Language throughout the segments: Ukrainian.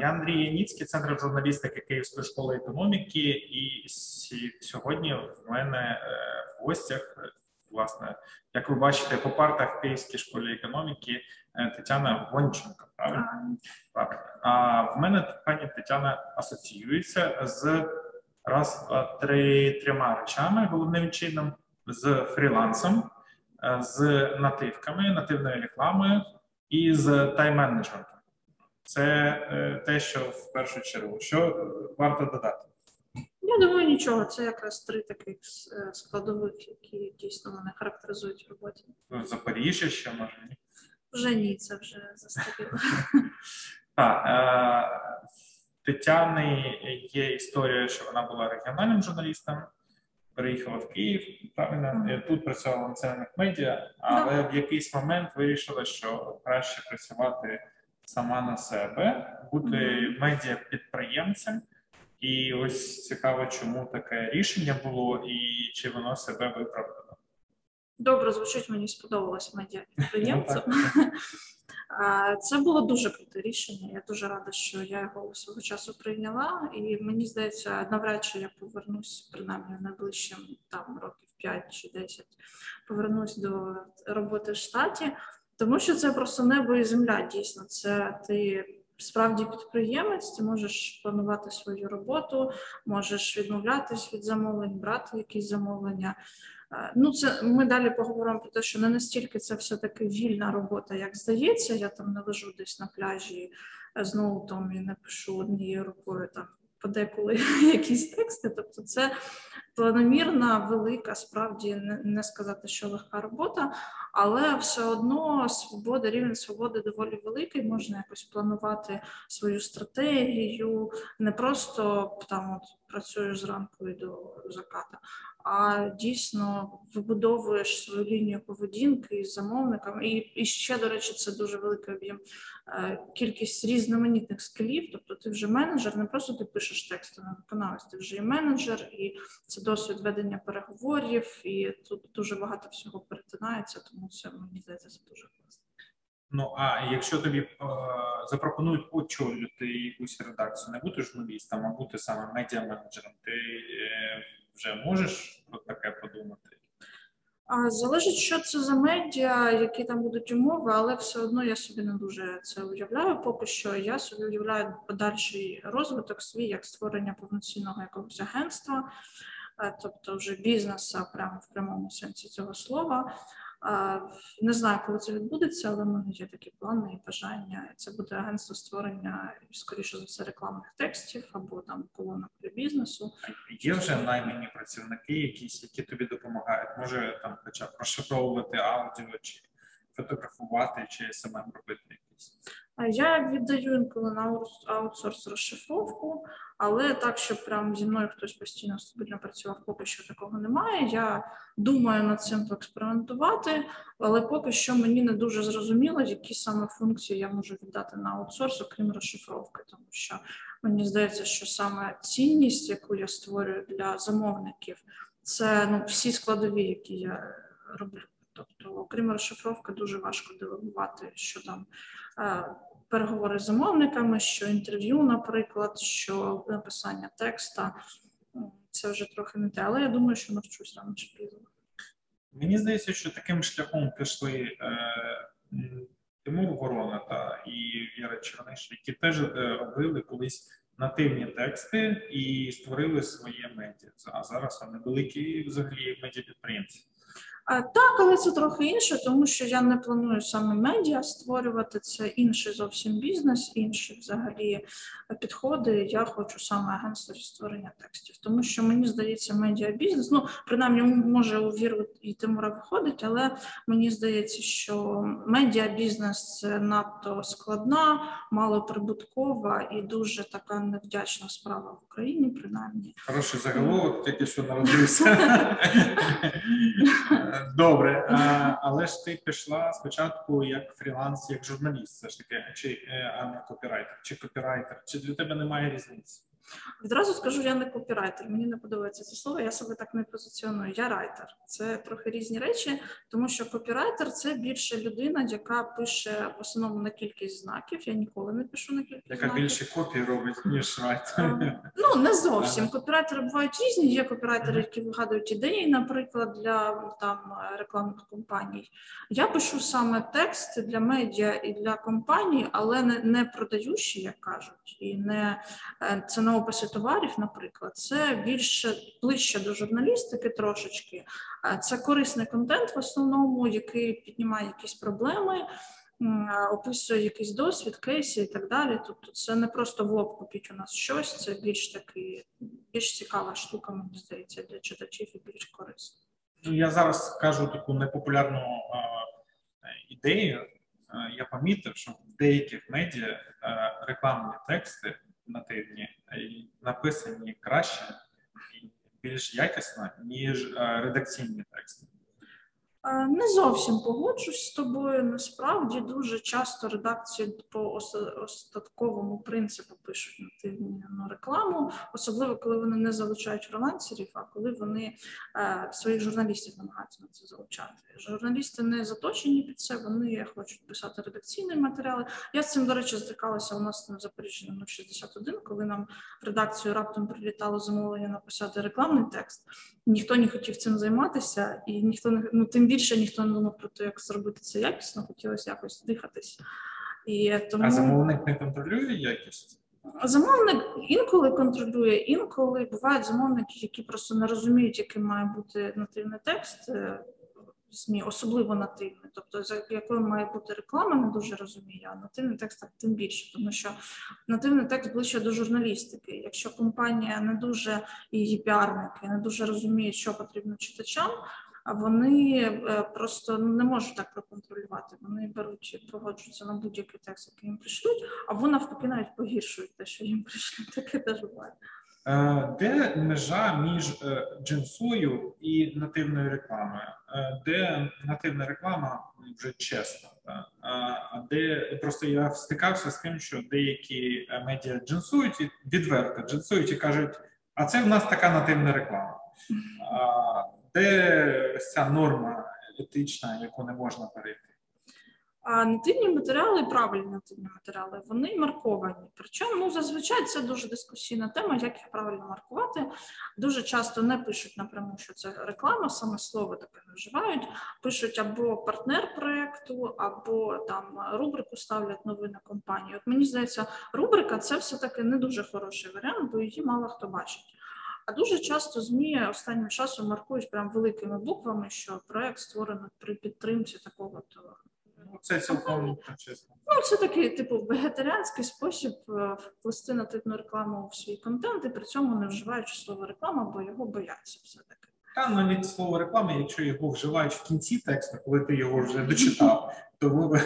Я Андрій Яніцький, центр журналістики Київської школи економіки, і сьогодні в мене е, в гостях, власне, як ви бачите, по партах Київській школі економіки е, Тетяна Гонченко. Правильно? Правильно. А в мене пані Тетяна асоціюється з раз, два, три трьома речами. Головним чином з фрілансом, е, з нативками, нативною рекламою і з тайм-менеджментом. Це е, те, що в першу чергу, що варто додати. Я думаю, нічого. Це якраз три таких е, складових, які дійсно мене характеризують в роботі. Запоріжжя ще може ні? Вже ні, це вже застаріло. Так, е, Тетяни є історія, що вона була регіональним журналістом, переїхала в Київ, правильно тут працювала в національних медіа, але в якийсь момент вирішила, що краще працювати сама на себе, бути медіа-підприємцем. І ось цікаво, чому таке рішення було і чи воно себе виправдало. Добре, звучить, мені сподобалось медіа-підприємцем. Ну, це було дуже круте рішення. Я дуже рада, що я його свого часу прийняла, і мені здається, навряд чи я повернусь принаймні найближчим там років 5 чи 10, повернусь до роботи в штаті, тому що це просто небо і земля. Дійсно, це ти. Справді підприємець, ти можеш планувати свою роботу, можеш відмовлятись від замовлень, брати якісь замовлення. Е, ну, це ми далі поговоримо про те, що не настільки це все-таки вільна робота, як здається. Я там не лежу десь на пляжі е, з ноутом і не пишу однією рукою там подеколи якісь тексти. Тобто, це планомірна, велика, справді не, сказати, що легка робота, але все одно свобода, рівень свободи доволі великий. Можна якось планувати свою стратегію, не просто там от працюю зранку і до заката, а дійсно вибудовуєш свою лінію поведінки з замовниками. І і ще, до речі, це дуже великий об'єм е, кількість різноманітних скілів. Тобто, ти вже менеджер, не просто ти пишеш тексти на виконавець, ти вже і менеджер, і це досвід ведення переговорів, і тут дуже багато всього перетинається, тому це мені здається це дуже класно. Ну а якщо тобі е, запропонують очолювати якусь редакцію, не бути журналістом, а бути саме медіа-менеджером, ти е, вже можеш про таке подумати? Залежить, що це за медіа, які там будуть умови, але все одно я собі не дуже це уявляю. Поки що я собі уявляю подальший розвиток свій як створення повноцінного якогось агентства, е, тобто вже бізнесу, прямо в прямому сенсі цього слова. Не знаю, коли це відбудеться, але в мене є такі плани і бажання. Це буде агентство створення, скоріше за все, рекламних текстів або там колонок для бізнесу. Є вже наймені працівники, якісь, які тобі допомагають. Може там, хоча б розшифровувати аудіо, чи фотографувати, чи самим робити якісь. Я віддаю інколи на аутсорс розшифровку, але так, щоб прям зі мною хтось постійно стабільно працював, поки що такого немає. Я думаю над цим поекспериментувати, але поки що мені не дуже зрозуміло, які саме функції я можу віддати на аутсорс, окрім розшифровки, тому що мені здається, що саме цінність, яку я створюю для замовників, це ну всі складові, які я роблю. Тобто, окрім розшифровки, дуже важко делегувати, що там е, переговори з замовниками, що інтерв'ю, наприклад, що написання текста. Це вже трохи не те, але я думаю, що навчусь рано чи пізно. Мені здається, що таким шляхом пішли е, Тимур Ворона та і Віра Черниш, які теж е, робили колись нативні тексти і створили своє медіа. А зараз вони великі взагалі медіа-підприємці. Так, але це трохи інше, тому що я не планую саме медіа створювати. Це інший зовсім бізнес, інші взагалі підходи. Я хочу саме агентство створення текстів, тому що мені здається, медіа бізнес. Ну принаймні, може у віру і Тимура виходить, але мені здається, що медіа бізнес це надто складна, малоприбуткова і дуже така невдячна справа в Україні. Принаймні, хороший заголовок, тільки що народився. Добре, але ж ти пішла спочатку як фріланс, як журналіст, все ж таки, чи е, а не копірайтер, чи копірайтер, чи для тебе немає різниці? Відразу скажу, я не копірайтер. Мені не подобається це слово. Я себе так не позиціоную. Я райтер. Це трохи різні речі, тому що копірайтер це більше людина, яка пише в основному на кількість знаків. Я ніколи не пишу на кількість Яка знаків. більше копій робить, ніж райтер. Е, Ну не зовсім. Копірайтери бувають різні. Є копірайтери, які вигадують ідеї, наприклад, для там рекламних компаній. Я пишу саме тексти для медіа і для компаній, але не, не продаючі, як кажуть, і не це на товарів, наприклад. Це більше ближче до журналістики трошечки. Це корисний контент в основному, який піднімає якісь проблеми. Описує якийсь досвід, кейси і так далі. Тобто це не просто в лоб купіть у нас щось, це більш таки більш цікава штука, мені здається, для читачів і більш корисна. Ну, Я зараз кажу таку непопулярну е, ідею. Я помітив, що в деяких медіа рекламні тексти нативні е, і написані краще і більш якісно, ніж е, редакційні тексти. Е, Не зовсім погоджусь з тобою. Насправді дуже часто редакції по остатковому принципу пишуть нативну рекламу, особливо коли вони не залучають фрилансерів, а коли вони е, своїх журналістів намагаються на це залучати. Журналісти не заточені під це, вони хочуть писати редакційні матеріали. Я з цим, до речі, стикалася у нас на Запоріжжі номер 61, коли нам в редакцію раптом прилітало замовлення написати рекламний текст. Ніхто не хотів цим займатися, і ніхто не ну тим більше ніхто не думав про те, як зробити це якісно, хотілося якось дихатись. І тому А замовник не контролює якість. замовник інколи контролює, інколи бувають замовники, які просто не розуміють, яким має бути нативний текст. е, ЗМІ, особливо нативний, тобто за якою має бути реклама, не дуже розумію, а нативний текст так тим більше, тому що нативний текст ближче до журналістики. Якщо компанія не дуже і її піарники не дуже розуміють, що потрібно читачам, вони е, просто не можуть так проконтролювати. Вони беруть і погоджуються на будь-який текст, який їм пришлють, або навпаки навіть погіршують те, що їм прийшлють. Таке теж буває. Е, Де межа між е, джинсою і нативною рекламою? Де нативна реклама вже чесна? А а де просто я стикався з тим, що деякі медіа джинсують і відверто джинсують і кажуть, а це в нас така нативна реклама. Де ось ця норма етична, яку не можна перейти? А нативні матеріали, правильні нативні матеріали, вони марковані. Причому ну, зазвичай це дуже дискусійна тема, як їх правильно маркувати. Дуже часто не пишуть напряму, що це реклама, саме слово таке не вживають. Пишуть або партнер проекту, або там рубрику ставлять новини компанії. От мені здається, рубрика це все-таки не дуже хороший варіант, бо її мало хто бачить. А дуже часто ЗМІ останнім часом маркують прям великими буквами, що проект створено при підтримці такого то Ну, це цілком чесно. Ну, це такий типу вегетаріанський спосіб е, вплести нативну рекламу в свій контент і при цьому не вживаючи слово реклама, бо його бояться все таки. Та навіть слово реклами, якщо його вживають в кінці тексту, коли ти його вже дочитав, то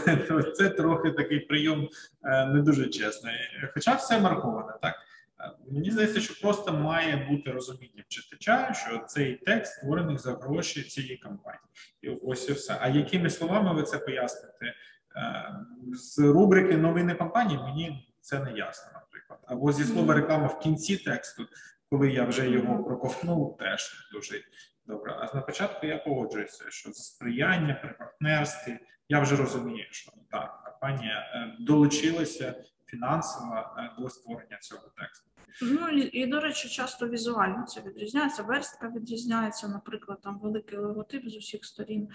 це трохи такий прийом е, не дуже чесний. Хоча все марковане, так. Е, Мені здається, що просто має бути розуміння читача, що цей текст створений за гроші цієї компанії. І ось і все. А якими словами ви це поясните? Е, З рубрики новини компанії мені це не ясно, наприклад. Або зі слова реклама в кінці тексту, коли я вже його проковтнув, теж дуже добре. А на початку я погоджуюся, що за сприяння при партнерстві я вже розумію, що так, компанія е, долучилася фінансово до створення цього тексту. Ну і, до речі, часто візуально це відрізняється. Верстка відрізняється, наприклад, там великий логотип з усіх сторін,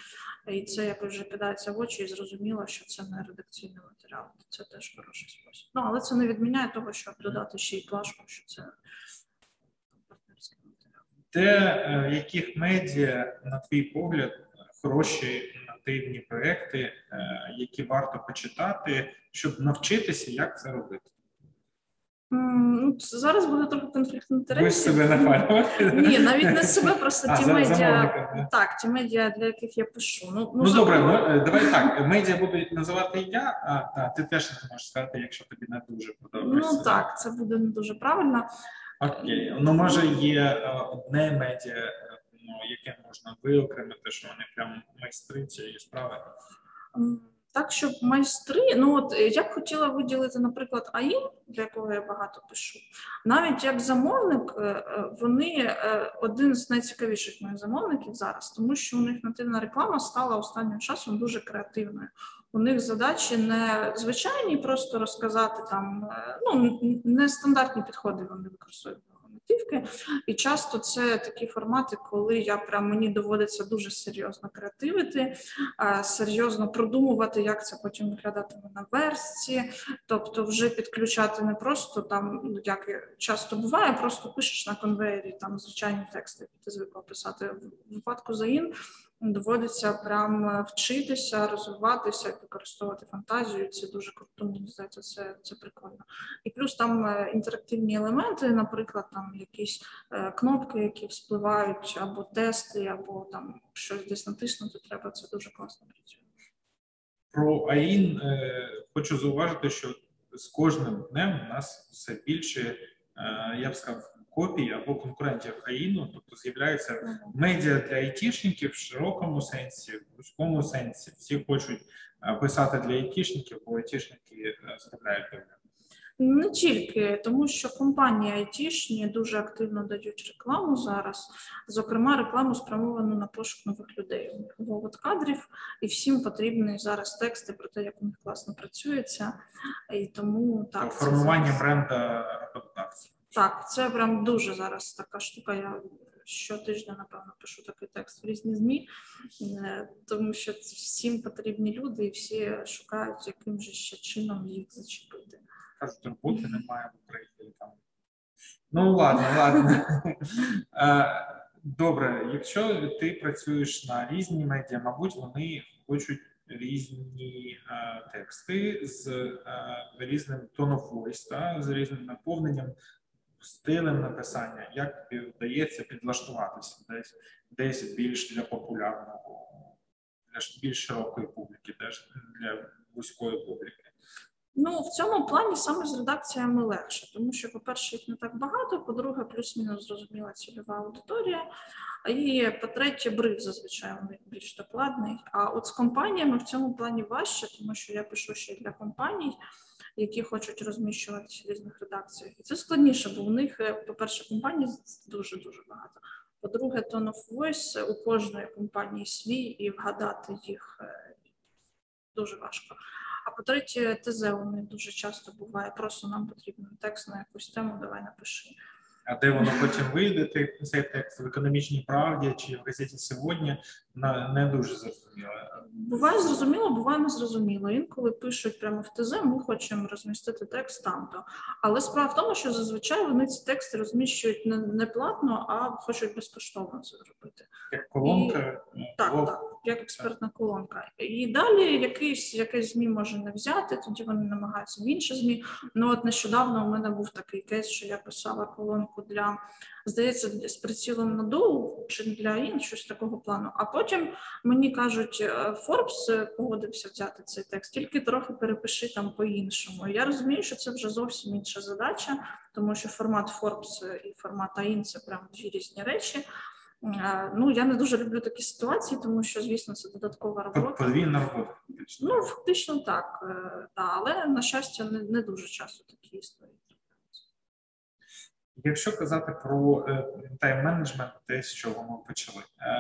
і це якось вже кидається в очі, і зрозуміло, що це не редакційний матеріал. Це теж хороший спосіб. Ну але це не відміняє того, щоб додати ще й плашку, що це партнерський матеріал. Де е, яких медіа, на твій погляд, хороші нативні проекти, е, які варто почитати, щоб навчитися, як це робити? Ну, зараз буде трохи конфлікт інтересів. Ви ж себе напалювати? Ні, навіть не себе, просто А, ті за- медіа. замовника. Так, ті медіа, для яких я пишу. Ну, Ну добре, ну, давай так. Медіа будуть називати я, а та, ти теж не можеш сказати, якщо тобі не дуже подобається. ну так, це буде не дуже правильно. Окей. Ну може є е, одне медіа, е, ну, яке можна виокремити, що вони прям майстри цієї справи. Так, щоб майстри, ну от е, я б хотіла виділити, наприклад, АІН, для якого я багато пишу. Навіть як замовник, е, е, вони один з найцікавіших моїх замовників зараз, тому що у них нативна реклама стала останнім часом дуже креативною. У них задачі не звичайні, просто розказати там ну не стандартні підходи вони використовують мотивки. І часто це такі формати, коли я прям мені доводиться дуже серйозно креативити, серйозно продумувати, як це потім виглядатиме на версці, тобто вже підключати не просто там, ну, як часто буває, просто пишеш на конвейері там звичайні тексти, які ти звикла писати в випадку заїн доводиться прям е, вчитися, розвиватися, використовувати фантазію. Це дуже круто, мені здається, це це прикольно. І плюс там е, інтерактивні елементи, наприклад, там якісь е, кнопки, які вспливають, або тести, або там щось десь натиснути треба. Це дуже класно працює. Про АІН хочу зауважити, що з кожним днем у нас все більше, я б сказав, копій або конкурентів країну, тобто з'являється медіа для айтішників в широкому сенсі, в вузькому сенсі. Всі хочуть е, писати для айтішників, бо айтішники е, заробляють добре. Не тільки тому, що компанії айтішні дуже активно дають рекламу зараз, зокрема, рекламу спрямовану на пошук нових людей. У них кадрів, і всім потрібні зараз тексти про те, як у них класно працюється, і тому так формування бренда роботодавців. Так, це прям дуже зараз така штука. Я щотижня, напевно, пишу такий текст в різні ЗМІ, е, тому що всім потрібні люди, і всі шукають, яким же ще чином їх зачепити. Кажуть, роботи немає в Україні там. Ну ладно, ладно. Е, добре, якщо ти працюєш на різні медіа, мабуть, вони хочуть різні е, тексти з е, різним tone of voice, та, з різним наповненням стилем написання, як тобі вдається підлаштуватися десь десь більш для популярного, для більш широкої публіки, теж для вузької публіки. Ну, в цьому плані саме з редакціями легше, тому що, по-перше, їх не так багато, по-друге, плюс-мінус зрозуміла цільова аудиторія. І по-третє, бриф зазвичай більш докладний. А от з компаніями в цьому плані важче, тому що я пишу ще для компаній які хочуть розміщуватися в різних редакціях. І це складніше, бо у них, е, по-перше, компаній дуже дуже багато. По-друге, tone of voice у кожної компанії свій, і вгадати їх е, дуже важко. А по-третє, ТЗ у них дуже часто буває. Просто нам потрібен текст на якусь тему, давай напиши. А де воно потім вийде, цей текст в економічній правді чи в газеті сьогодні не дуже зрозуміло. Буває зрозуміло, буває незрозуміло. Інколи пишуть прямо в ТЗ, ми хочемо розмістити текст там-то. Але справа в тому, що зазвичай вони ці тексти розміщують не, не платно, а хочуть безкоштовно це зробити. Як колонка, І... так, так, як експертна колонка. І далі якийсь якесь змі може не взяти, тоді вони намагаються в інші змі. Ну от нещодавно у мене був такий кейс, що я писала колонку для здається, з прицілом на доу чи для ін, щось такого плану. А потім мені кажуть, Форбс е, погодився взяти цей текст, тільки трохи перепиши там по-іншому. Я розумію, що це вже зовсім інша задача, тому що формат Forbes і формат АІН це прям дві різні речі. Ну, я не дуже люблю такі ситуації, тому що, звісно, це додаткова робота. Подвійна робота. Ну, фактично так, е, але на щастя, не, не дуже часто такі історії. Якщо казати про е, тайм-менеджмент, те, з чого ми почали, е,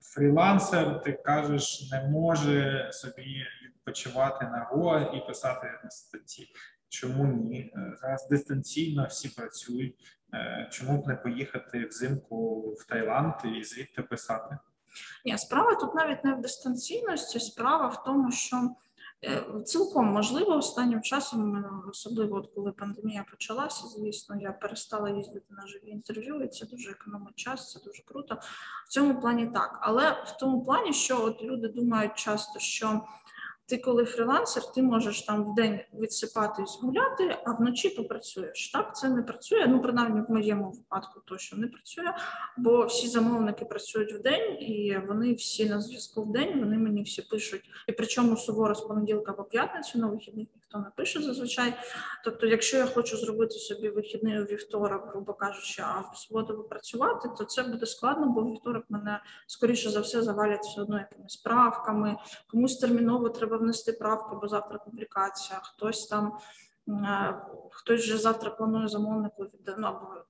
фрілансер, ти кажеш, не може собі відпочивати на Гоа і писати статті. Чому ні? Е, зараз дистанційно всі працюють. Чому б не поїхати взимку в Таїланд і звідти писати? Ні, справа тут навіть не в дистанційності, справа в тому, що Е, цілком можливо останнім часом, е, особливо от коли пандемія почалася, звісно, я перестала їздити на живі інтерв'ю, і це дуже економить час, це дуже круто. В цьому плані так. Але в тому плані, що от люди думають часто, що ти, коли фрілансер, ти можеш там в день відсипатись гуляти, а вночі попрацюєш. Так, це не працює. Ну, принаймні, в моєму випадку точно не працює, бо всі замовники працюють в день, і вони всі на зв'язку в день, вони мені всі пишуть. І причому суворо з понеділка по п'ятницю на вихідних ніхто не пише зазвичай. Тобто, якщо я хочу зробити собі вихідний у вівторок, грубо кажучи, а в суботу попрацювати, то це буде складно, бо вівторок мене скоріше за все завалять все одно якимись правками. Комусь терміново треба внести правки, бо завтра публікація, хтось там е, хтось вже завтра планує замовнику від ну, або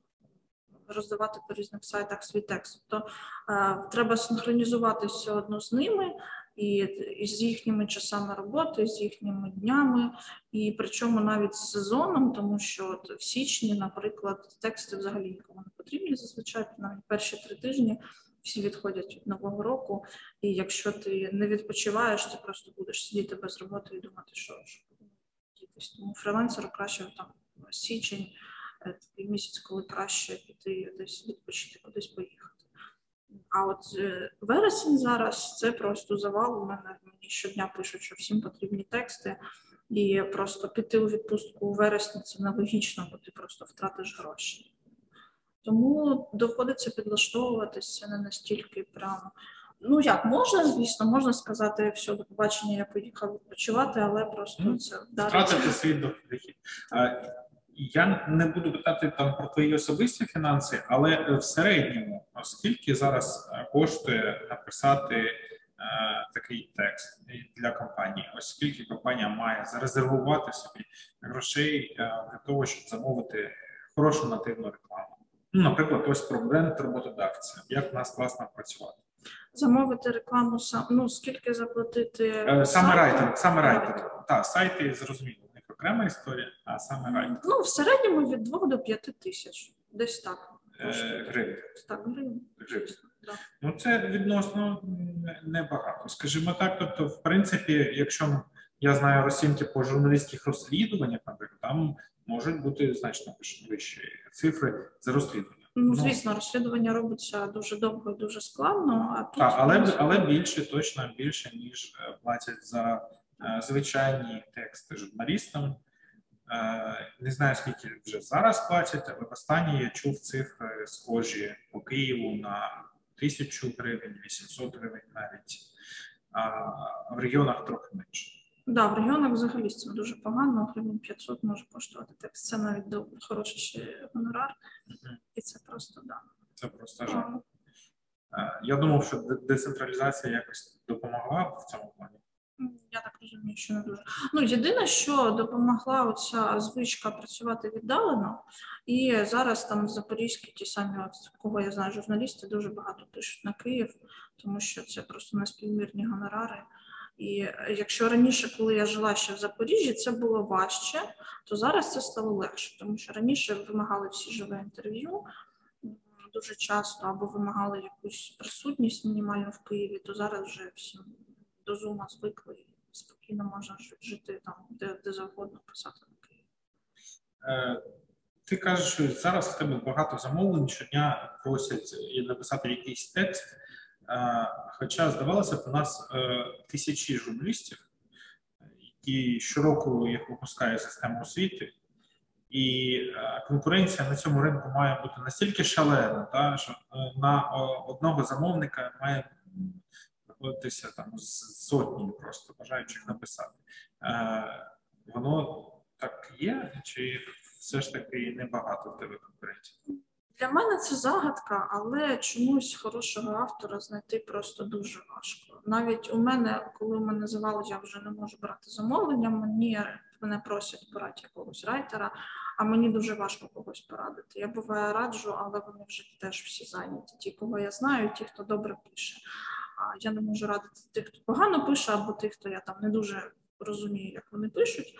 роздавати по різних сайтах свій текст. Тобто е, треба синхронізуватися все одно з ними і, і з їхніми часами роботи, з їхніми днями, і причому навіть з сезоном, тому що от в січні, наприклад, тексти взагалі нікому не потрібні зазвичай навіть перші три тижні. Всі відходять від нового року, і якщо ти не відпочиваєш, ти просто будеш сидіти без роботи і думати, що що дітись. Тому фрилансеру краще там січень, е, такий місяць, коли краще піти десь відпочити, кудись поїхати. А от е, вересень зараз це просто завал. У мене мені щодня пишуть, що всім потрібні тексти, і просто піти у відпустку у вересні це нелогічно, бо ти просто втратиш гроші. Тому доводиться підлаштовуватися не настільки прямо. Ну як можна, звісно, можна сказати, все, до побачення, я поїхав відпочивати, але просто це. Втратити свій дохід. Я не буду питати там про твої особисті фінанси, але е, в середньому, скільки зараз е, коштує написати е, такий текст для компанії? Ось скільки компанія має зарезервувати собі грошей е, для того, щоб замовити хорошу нативну рекламу? Ну, наприклад, ось про бренд роботодавця. Як в нас класно працювати? Замовити рекламу сам. Ну скільки заплатити Е, Саме райтер, саме райтер. Так, сайти зрозуміло, окрема історія, а саме райтер. Ну, в середньому від 2 до 5 тисяч. Десь так. Е, гривень. Так, гривень. Гривень. да. Ну, це відносно небагато. Скажімо так, тобто, в принципі, якщо я знаю розцінки по журналістських розслідуваннях, наприклад, там можуть бути значно вищі- цифри за розслідування. Ну, звісно, розслідування робиться дуже довго і дуже складно, а тут Так, але, але більше, точно більше, ніж е, платять за звичайні тексти журналістам. Е, Не знаю, скільки вже зараз платять, але востаннє я чув цифри схожі по Києву на тисячу гривень, 800 гривень навіть, а в регіонах трохи менше. да, в регіонах взагалі цим дуже погано, гривень 500 може коштувати текст. Це навіть до хороший ще гонорар, і це просто да. Це просто жах. Е, Я думав, що децентралізація якось допомогла в цьому плані. Я так розумію, що не дуже. Ну, єдине, що допомогла оця звичка працювати віддалено, і зараз там запорізькі ті самі, кого я знаю, журналісти дуже багато пишуть на Київ, тому що це просто неспівмірні гонорари. І е, якщо раніше, коли я жила ще в Запоріжжі, це було важче, то зараз це стало легше, тому що раніше вимагали всі живе інтерв'ю дуже часто або вимагали якусь присутність мінімальну в Києві, то зараз вже всім до зума звикли і спокійно можна жити там, де, де завгодно писати на Києві. Е, Ти кажеш, що зараз в тебе багато замовлень щодня просять е, написати якийсь текст. Е, Хоча здавалося б, у нас тисячі журналістів, які щороку їх випускає система освіти, і конкуренція на цьому ринку має бути настільки шалена, та, що на одного замовника має знаходитися там з сотні просто бажаючих написати. Е, Воно так є, чи все ж таки небагато в тебе конкурентів? Для мене це загадка, але чомусь хорошого автора знайти просто дуже важко. Навіть у мене, коли мене називали, я вже не можу брати замовлення, мені мене просять порати якогось райтера, а мені дуже важко когось порадити. Я буває раджу, але вони вже теж всі зайняті. Ті, кого я знаю, ті, хто добре пише. А я не можу радити тих, хто погано пише, або тих, хто я там не дуже розумію, як вони пишуть.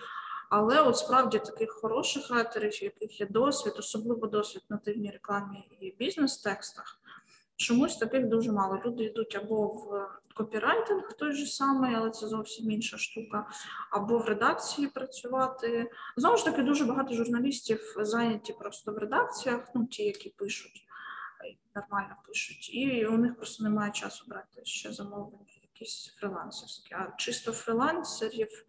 Але от справді таких хороших райтерів, яких є досвід, особливо досвід в нативній рекламі і бізнес-текстах, чомусь таких дуже мало. Люди йдуть або в копірайтинг той же самий, але це зовсім інша штука, або в редакції працювати. Знову ж таки, дуже багато журналістів зайняті просто в редакціях, ну ті, які пишуть, нормально пишуть, і у них просто немає часу брати ще замовлення, якісь фрилансерські. А чисто фрилансерів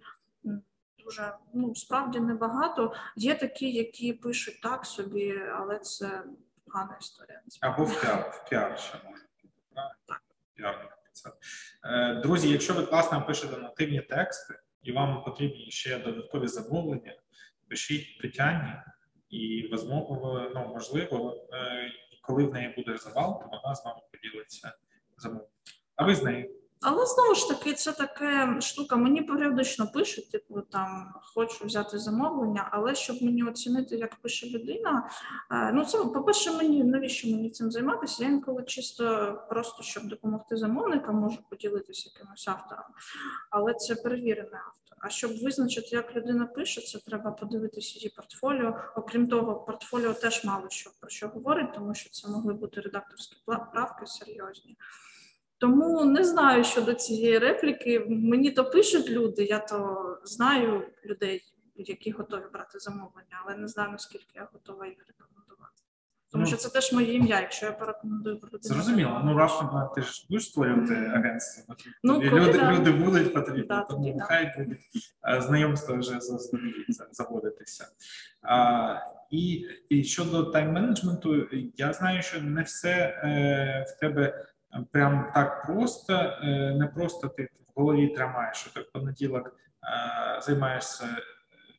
дуже ну справді небагато. Є такі, які пишуть так собі, але це погана історія. Або в піар, в піар ще може бути. Піарник писати. Е, Друзі, якщо ви класно пишете нативні тексти і вам потрібні ще додаткові замовлення, пишіть Тетяні, і возможно, ну, можливо, е, коли в неї буде завал, то вона з вами поділиться замовленням. А ви з нею? Але знову ж таки, це така штука. Мені періодично пишуть, типу там хочу взяти замовлення, але щоб мені оцінити, як пише людина. е, Ну це по-перше, мені навіщо мені цим займатися? Я інколи чисто просто щоб допомогти замовникам, можу поділитися якимось автором, але це перевірений автор. А щоб визначити, як людина пише, це треба подивитися її портфоліо. Окрім того, портфоліо теж мало що про що говорить, тому що це могли бути редакторські правки серйозні. Тому не знаю щодо цієї репліки. Мені то пишуть люди, я то знаю людей, які готові брати замовлення, але не знаю наскільки я готова їх рекомендувати. Тому Ну, що це теж моє ім'я. Якщо я порекомендую про людину. Зрозуміло. Ну, раптом ти ж будеш створювати агентство. Ну, Тобі коли люди, да. люди будуть потрібні, Да, тоді тому да. хай будуть е, знайомства вже заздалегідь заводитися. А, і, і щодо тайм-менеджменту, я знаю, що не все е, в тебе прям так просто, е, не просто ти в голові тримаєш, що ти в понеділок е, займаєшся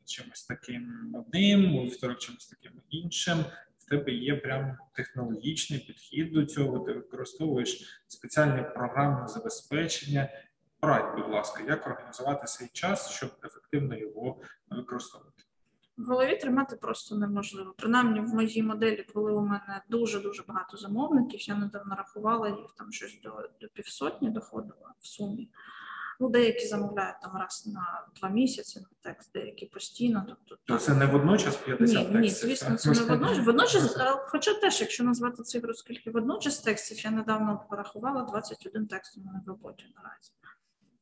чимось таким одним, у вівторок чимось таким іншим. Тебе є прям технологічний підхід до цього, ти використовуєш спеціальне програмне забезпечення. Порадь, будь ласка, як організувати свій час, щоб ефективно його використовувати. В голові тримати просто неможливо. Принаймні в моїй моделі, коли у мене дуже дуже багато замовників, я недавно рахувала їх там щось до, до півсотні доходило в сумі. Ну, деякі замовляють там раз на два місяці на текст, деякі постійно. Тобто То це не водночас 50 ні, текстів. ні, звісно, це не водночас. Водночас, е, хоча теж, якщо назвати цифру, скільки водночас текстів, я недавно порахувала 21 текст у мене в роботі наразі.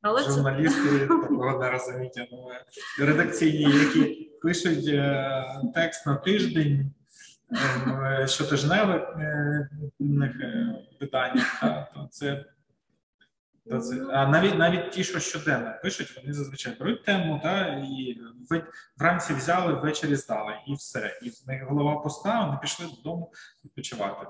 Але Журналісти такого не розуміють, я думаю. Редакційні, які пишуть е, текст на тиждень, е, щотижневих виданнях, то це. А навіть навіть ті, що щоденно пишуть, вони зазвичай беруть тему, та, і вранці взяли, ввечері здали, і все. І в них голова пуста, вони пішли додому відпочивати.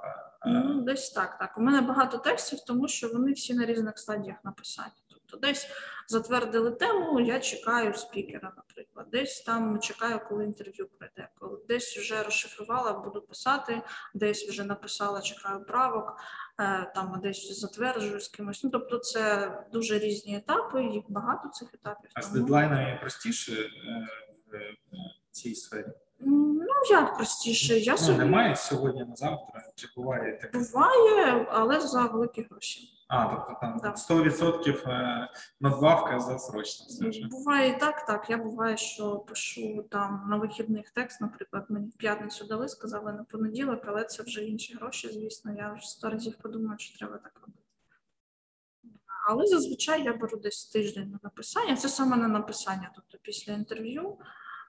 Е, Ну, десь так, так. У мене багато текстів, тому що вони всі на різних стадіях написання. Тобто десь затвердили тему, я чекаю спікера, наприклад, десь там чекаю, коли інтерв'ю пройде, коли десь вже розшифрувала, буду писати, десь вже написала, чекаю правок, там десь затверджую з кимось. Ну, тобто це дуже різні етапи, їх багато цих етапів. А з дедлайнами простіше е, в е, цій сфері? Ну, як простіше, я Ну, собі немає сьогодні на завтра, чи буває таке? буває, але за великі гроші. А, тобто там Так. 100% е, надбавка за срочність. Буває і так, так. Я буває, що пишу там на вихідних текст, наприклад, мені в п'ятницю дали, сказали на понеділок, але це вже інші гроші, звісно. Я вже сто разів подумала, чи треба так робити. Але зазвичай я беру десь тиждень на написання. Це саме на написання, тобто після інтерв'ю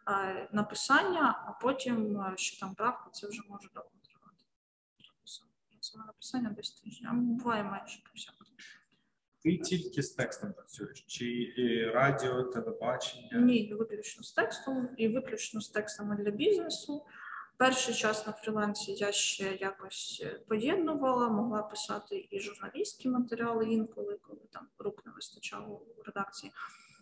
е, написання, а потім е, що там правка, це вже може довго Саме написання десь тиждень, а буває менше по всякому. Ти тільки з текстом працюєш, чи е, радіо, телебачення? Ні, виключно з текстом і виключно з текстами для бізнесу. Перший час на фрілансі я ще якось е, поєднувала, могла писати і журналістські матеріали інколи, коли там рук не вистачало у редакції.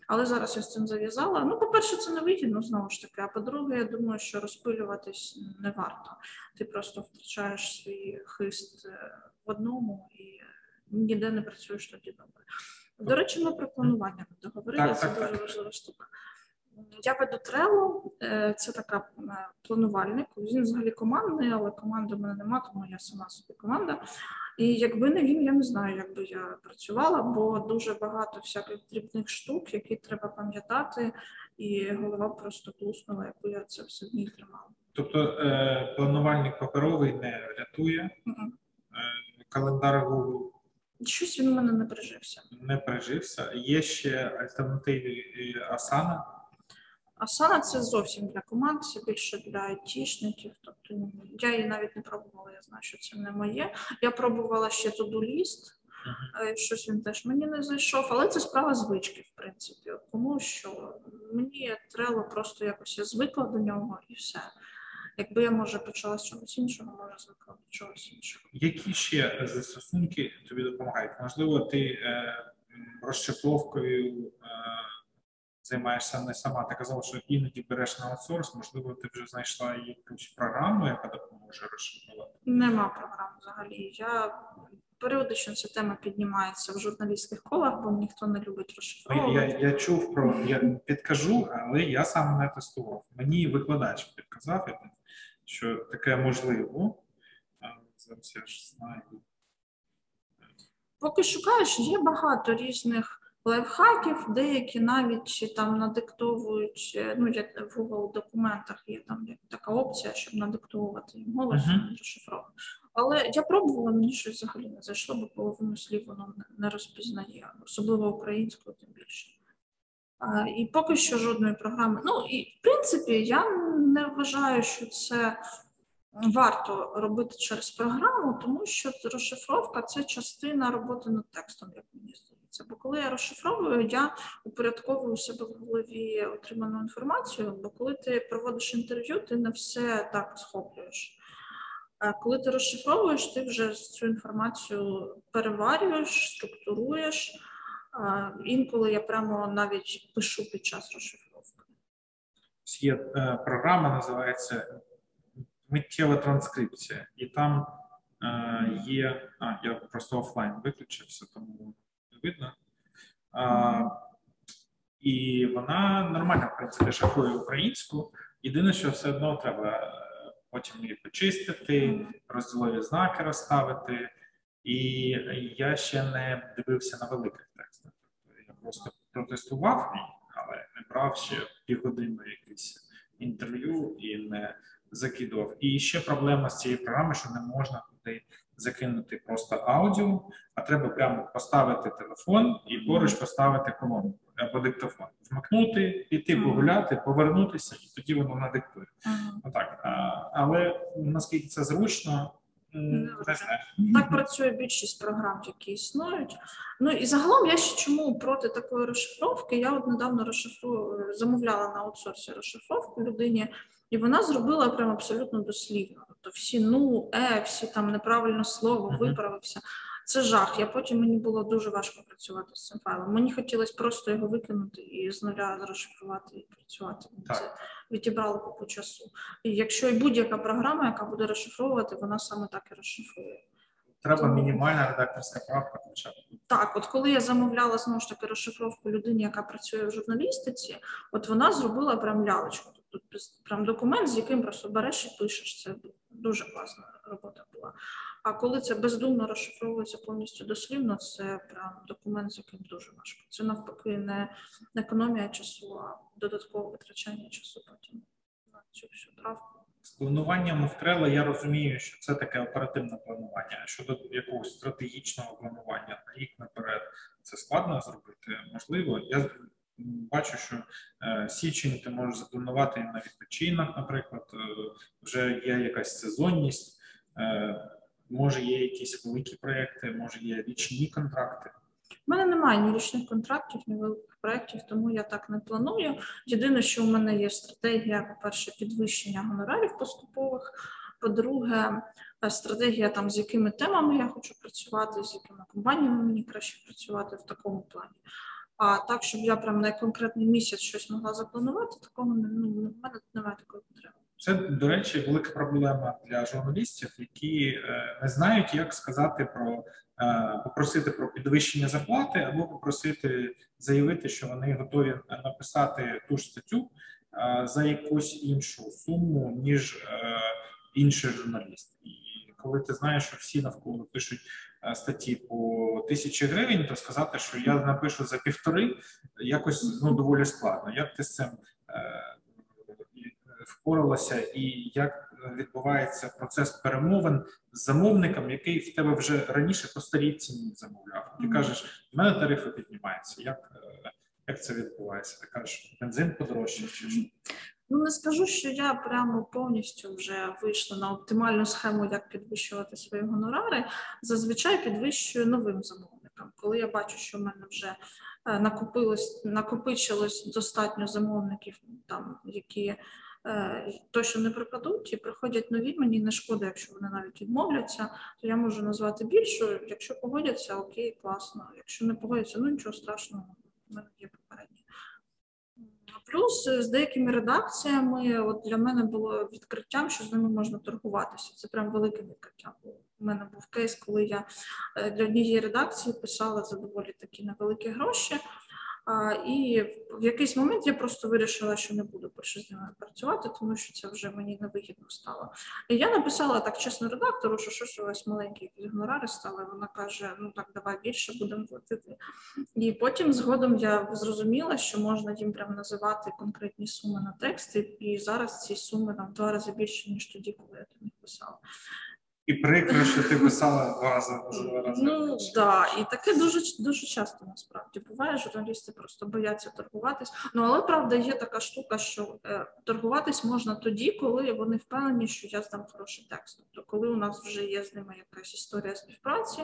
Але зараз я з цим зав'язала. Ну, по-перше, це не вигідно знову ж таки. А по-друге, я думаю, що розпилюватись не варто. Ти просто втрачаєш свій хист е, в одному і ніде не працюєш тоді добре. До речі, ми про планування не договорили. Це так, дуже так. важлива штука. Я веду Trello, е, це така е, планувальник. Він взагалі командний, але команди в мене нема, тому я сама собі команда. І якби не він, я не знаю, як би я працювала, бо дуже багато всяких дрібних штук, які треба пам'ятати, і голова просто плуснула, яку я це все дні тримала. Тобто е, планувальник паперовий не рятує, Мгм. е, календар Google Щось він у мене не прижився. не пережився. Є ще альтернативи е, Asana. Асана це зовсім для команд, це більше для айтішників. Тобто ну, я її навіть не пробувала, я знаю, що це не моє. Я пробувала ще list, Е, Щось він теж мені не зайшов, але це справа звички, в принципі. Тому що мені треба просто якось я звикла до нього і все. Якби я може почала з чогось іншого, може звикла до чогось іншого. Які ще е, застосунки тобі допомагають? Можливо, ти е, м, е, займаєшся не сама. Ти казав, що іноді береш на аутсорс, можливо, ти вже знайшла якусь програму, яка допоможе розшифрувати. Нема програм взагалі. Я періодично ця тема піднімається в журналістських колах, бо ніхто не любить розшифровувати. Я, я чув про я підкажу, але я сам не тестував. Мені викладач підказав, що таке можливо. А, Зараз я ж знаю. Поки шукаєш, є багато різних лайфхаків, деякі навіть там надиктовують, е, ну як в Google документах є там як така опція, щоб надиктовувати їм голосом Мгм. розшифровувати. Але я пробувала, мені щось взагалі не зайшло, бо половину слів воно не- не розпізнає, особливо українською, тим більше. А, І поки що жодної програми. Ну і в принципі, я не вважаю, що це варто робити через програму, тому що розшифровка це частина роботи над текстом, як мені здається. Бо коли я розшифровую, я упорядковую у себе в голові отриману інформацію, бо коли ти проводиш інтерв'ю, ти не все так схоплюєш. А коли ти розшифровуєш, ти вже цю інформацію переварюєш, структуруєш. Інколи я прямо навіть пишу під час розшифровки. Є е, програма, називається миттєва транскрипція, і там е, є. А, я просто офлайн виключився, тому видно. А, і вона нормально, в принципі, шахує українську. Єдине, що все одно треба е, потім її почистити, розділові знаки розставити. І я ще не дивився на великих текстах. Тобто Я просто протестував але не брав ще півгодини якесь інтерв'ю і не закидував. І ще проблема з цією програмою, що не можна туди закинути просто аудіо, а треба прямо поставити телефон і поруч поставити колонку або диктофон. Вмикнути, піти погуляти, повернутися, і тоді воно надиктує. Мгм. Отак. А, але наскільки це зручно, Не. Так працює більшість програм, які існують. Ну і загалом я ще чому проти такої розшифровки? Я от недавно розшифру... замовляла на аутсорсі розшифровку людині, і вона зробила прям абсолютно дослівно. Тобто всі ну, е, всі там неправильне слово, виправився. Це жах. Я потім мені було дуже важко працювати з цим файлом. Мені хотілося просто його викинути і з нуля розшифрувати і працювати. Так. Це відібрало купу часу. І якщо і будь-яка програма, яка буде розшифровувати, вона саме так і розшифрує. Треба Тому- мінімальна редакторська правка хоча. Так, от коли я замовляла знову ж таки розшифровку людині, яка працює в журналістиці, от вона зробила прям лялечку. Тобто прям документ, з яким просто береш і пишеш. Це дуже класна робота була. А коли це бездумно розшифровується повністю дослівно, це прям документ, з яким дуже важко. Це навпаки не економія часу, а додаткове витрачання часу потім на цю всю правку. З плануванням в я розумію, що це таке оперативне планування. Щодо якогось стратегічного планування на рік наперед, це складно зробити. Можливо, я бачу, що е, січень ти можеш запланувати на відпочинок, наприклад, е, вже є якась сезонність, е, може є якісь великі проекти, може є річні контракти. У мене немає ні річних контрактів, ні великих проєктів, тому я так не планую. Єдине, що у мене є стратегія, по-перше, підвищення гонорарів поступових. По-друге, стратегія там, з якими темами я хочу працювати, з якими компаніями мені краще працювати в такому плані. А так, щоб я прям на конкретний місяць щось могла запланувати, такого не ну, в мене немає такої потреби. Це, до речі, велика проблема для журналістів, які е, не знають, як сказати про е, попросити про підвищення зарплати або попросити заявити, що вони готові написати ту ж статтю е, за якусь іншу суму, ніж е, інший журналіст. І коли ти знаєш, що всі навколо пишуть статті по тисячі гривень, то сказати, що я напишу за півтори, якось ну доволі складно. Як ти з цим? е, впоралася і як відбувається процес перемовин з замовником, який в тебе вже раніше по старій ціні замовляв. Ти кажеш, в мене тарифи піднімаються. Як, е, як це відбувається? Ти кажеш, бензин подорожчав чи що? Ну не скажу, що я прямо повністю вже вийшла на оптимальну схему, як підвищувати свої гонорари. Зазвичай підвищую новим замовникам. Коли я бачу, що в мене вже е, накопилось, накопичилось достатньо замовників, там які е, точно не припадуть, і приходять нові, мені не шкода, якщо вони навіть відмовляться, то я можу назвати більшу. Якщо погодяться, окей, класно. Якщо не погодяться, ну нічого страшного, є. Плюс з деякими редакціями, от для мене було відкриттям, що з ними можна торгуватися. Це прям велике відкриття. У мене був кейс, коли я е, для однієї редакції писала за доволі такі невеликі гроші. А, І в якийсь момент я просто вирішила, що не буду більше з ними працювати, тому що це вже мені невигідно стало. І я написала так чесно редактору, що щось у вас маленькі гонорари стали. Вона каже: ну так, давай більше будемо платити. І потім згодом я зрозуміла, що можна їм прям називати конкретні суми на тексти, і зараз ці суми там два рази більше, ніж тоді, коли я до них писала. І прикро, що ти писала два рази. Ну да, і таке дуже дуже часто насправді буває. Журналісти просто бояться торгуватись. Ну але правда є така штука, що е, торгуватись можна тоді, коли вони впевнені, що я здам хороший текст. Тобто, коли у нас вже є з ними якась історія співпраці,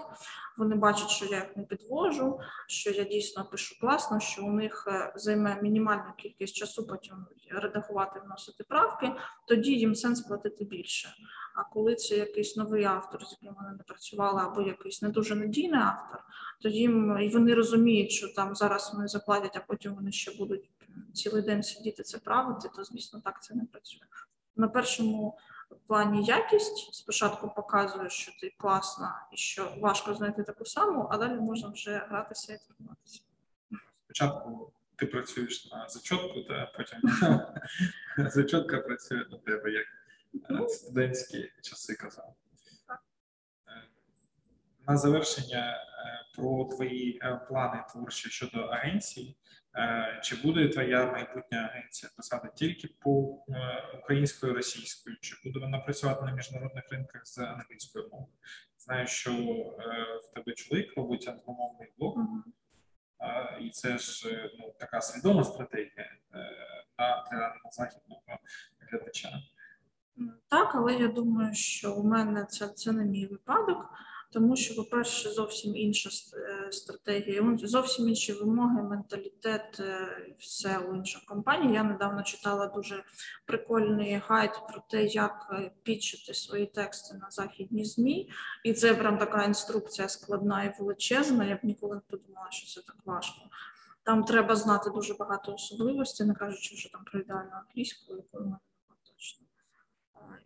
вони бачать, що я їх не підвожу, що я дійсно пишу класно, що у них е, займе мінімальну кількість часу потім редагувати, вносити правки, тоді їм сенс платити більше. А коли це якийсь новий автор, з яким вони не працювали, або якийсь не дуже надійний автор, то їм і вони розуміють, що там зараз вони заплатять, а потім вони ще будуть цілий день сидіти це правити, то звісно так це не працює. На першому плані якість спочатку показує, що ти класна і що важко знайти таку саму, а далі можна вже гратися і тренуватися. Спочатку ти працюєш на зачотку, та потім зачотка працює на тебе як Ну. студентські часи казав. На завершення е, про твої е, плани творчі щодо агенції. Е, Чи буде твоя майбутня агенція писати тільки по українською російською, чи буде вона працювати на міжнародних ринках з англійською мовою? Знаю, що в тебе чоловік робить англомовний блог, і це ж ну, така свідома стратегія для західного глядача. Так, але я думаю, що у мене це, це не мій випадок, тому що, по-перше, зовсім інша е, стратегія, зовсім інші вимоги, менталітет, е, все у інших компаній. Я недавно читала дуже прикольний гайд про те, як е, пічити свої тексти на західні ЗМІ. І це прям така інструкція складна і величезна. Я б ніколи не подумала, що це так важко. Там треба знати дуже багато особливостей, не кажучи вже там про ідеальну англійську, немає точно.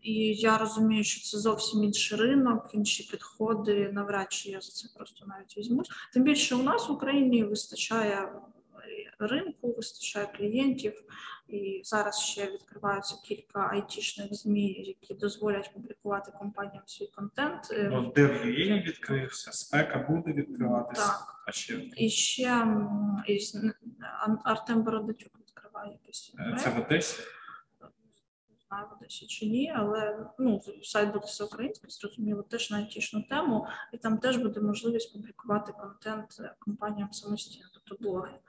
І я розумію, що це зовсім інший ринок, інші підходи. Навряд чи я за це просто навіть візьмусь. Тим більше у нас в Україні вистачає ринку, вистачає клієнтів, і зараз ще відкриваються кілька айтішних змі, які дозволять публікувати компаніям свій контент. Ну, DevUA відкрився, спека буде відкриватися. Так. А ще І ще і Артем Бородачук відкриває якийсь е, це в Одесі. В чи ні, але ну, сайт буде всеукраїнський, зрозуміло, теж на айтішну тему, і там теж буде можливість публікувати контент е, компаніям самостійно, тобто блоги.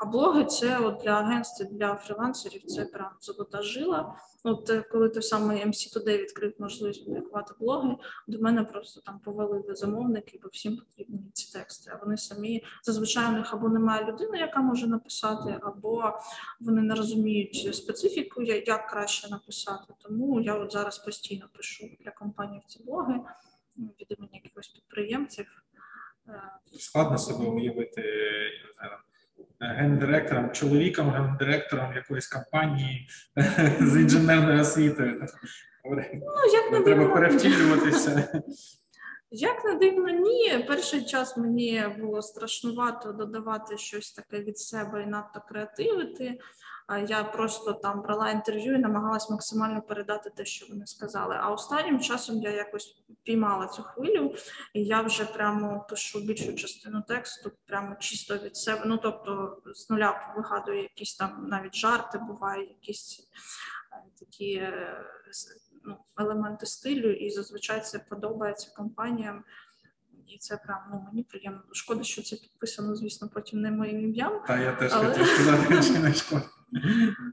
А блоги це от для агентств, для фрілансерів це прям золота жила. От е, коли той самий MC Today відкрив можливість публікувати блоги, до мене просто там повалили замовники, бо всім потрібні ці тексти. А вони самі зазвичай у них або немає людини, яка може написати, або вони не розуміють специфіку, як краще написати. Тому я от зараз постійно пишу для компаній ці блоги ну, від імені якихось підприємців. Е, Складно себе уявити гендиректором, чоловіком, гендиректором якоїсь компанії з інженерною освітою. Ну, як Треба перевтілюватися. Як не дивно, ні. Перший час мені було страшнувато додавати щось таке від себе і надто креативити. А Я просто там брала інтерв'ю і намагалась максимально передати те, що вони сказали. А останнім часом я якось піймала цю хвилю, і я вже прямо пишу більшу частину тексту, прямо чисто від себе. Ну тобто з нуля вигадую якісь там навіть жарти, бувають якісь е, такі е, ну, елементи стилю, і зазвичай це подобається компаніям. І це прям ну мені приємно. Шкода, що це підписано, звісно, потім не моїм ім'ям. Та я теж Але- хотів сказати, чи не шкода.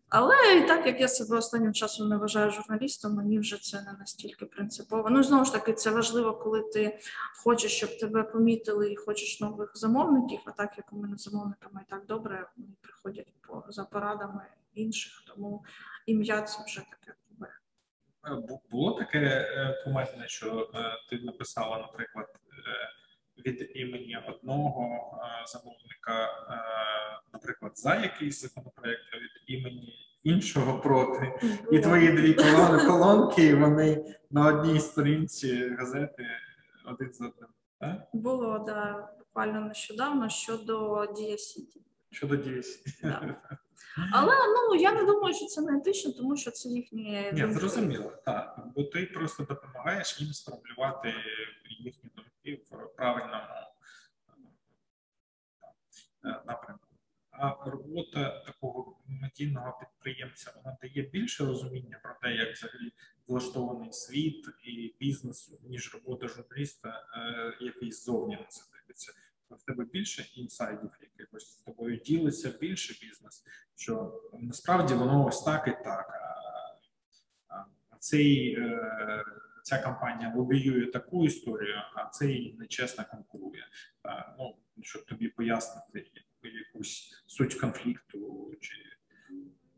Але так як я себе останнім часом не вважаю журналістом, мені вже це не настільки принципово. Ну знову ж таки, це важливо, коли ти хочеш, щоб тебе помітили і хочеш нових замовників. А так як у мене замовниками і так добре, вони приходять по за порадами інших, тому ім'я це вже таке. буває. Е, Було таке е, кумедне, що е, ти написала, наприклад, е, від імені одного е, замовника, е, наприклад, за якийсь законопроект, а від імені іншого проти. І твої дві колон- колонки, вони на одній сторінці газети один за одним. Так? Було да, буквально нещодавно щодо Дія Сіті. Щодо дійсні. Да. Але ну я не думаю, що це не етично, тому що це їхні Ні, зрозуміло, так. Бо ти просто допомагаєш їм сформулювати їхні думки в правильному е, напрямку. А робота такого медійного підприємця вона дає більше розуміння про те, як взагалі влаштований світ і бізнес, ніж робота журналіста, е, який ззовні на це дивиться. В тебе більше інсайдів якихось з тобою ділиться більше бізнес, що насправді воно ось так і так. А цей, е, ця компанія лобіює таку історію, а цей нечесно конкурує. Ну, щоб тобі пояснити якусь суть конфлікту чи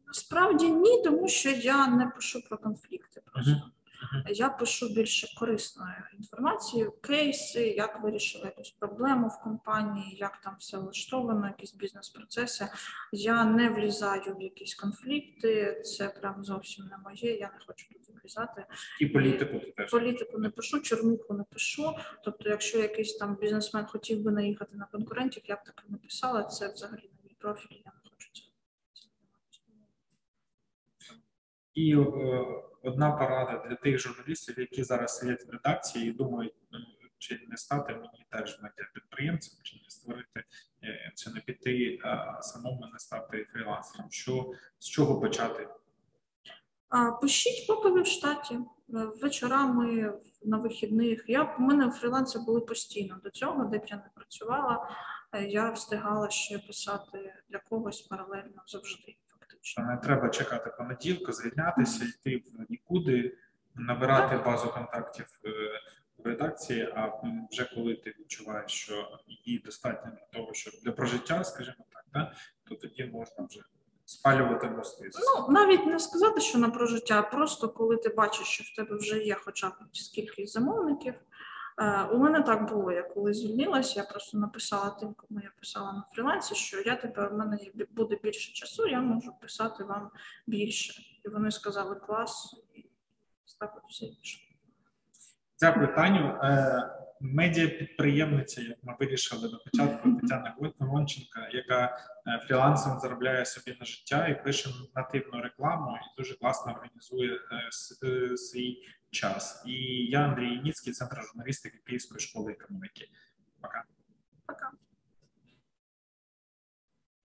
Насправді ні, тому що я не пишу про конфлікти. Просто. Я пишу більше корисної інформації, кейси, як вирішили якусь проблему в компанії, як там все влаштовано, якісь бізнес-процеси. Я не влізаю в якісь конфлікти. Це прям зовсім не моє. Я не хочу тут влізати. і політику ти теж. Політику не пишу, чорнуху не пишу. Тобто, якщо якийсь там бізнесмен хотів би наїхати на конкурентів, я б таке написала. Це взагалі не мій профіль. Я не хочу це. І е, одна порада для тих журналістів, які зараз сидять в редакції і думають, ну, чи не стати мені теж медіапідприємцем, чи не створити, е, чи не піти, а самому не стати фрілансером. Що з чого почати? Пишіть поки ви в штаті е, вечорами на вихідних. Я у мене фріланси були постійно до цього, де б я не працювала. е, Я встигала ще писати для когось паралельно завжди, Що не треба чекати понеділка, звільнятися, йти в нікуди, набирати базу контактів е, в редакції. А вже коли ти відчуваєш, що її достатньо для того, щоб для прожиття, скажімо так, да, то тоді можна вже спалювати мости. Ну навіть не сказати, що на прожиття, просто коли ти бачиш, що в тебе вже є хоча б кількість замовників. Е, У мене так було. Я коли звільнилася, я просто написала тим, кому я писала на фрілансі, що я тепер у мене буде більше часу, я можу писати вам більше. І вони сказали клас, і так от все пішло. Дякую, Таню. Медіа-підприємниця, як ми вирішили на початку, Тетяна Гонченка, яка е, фрілансом заробляє собі на життя і пише нативну рекламу, і дуже класно організує е, е, свій час. І я Андрій Ніцький, центр журналістики Київської школи економіки. Пока. Пока.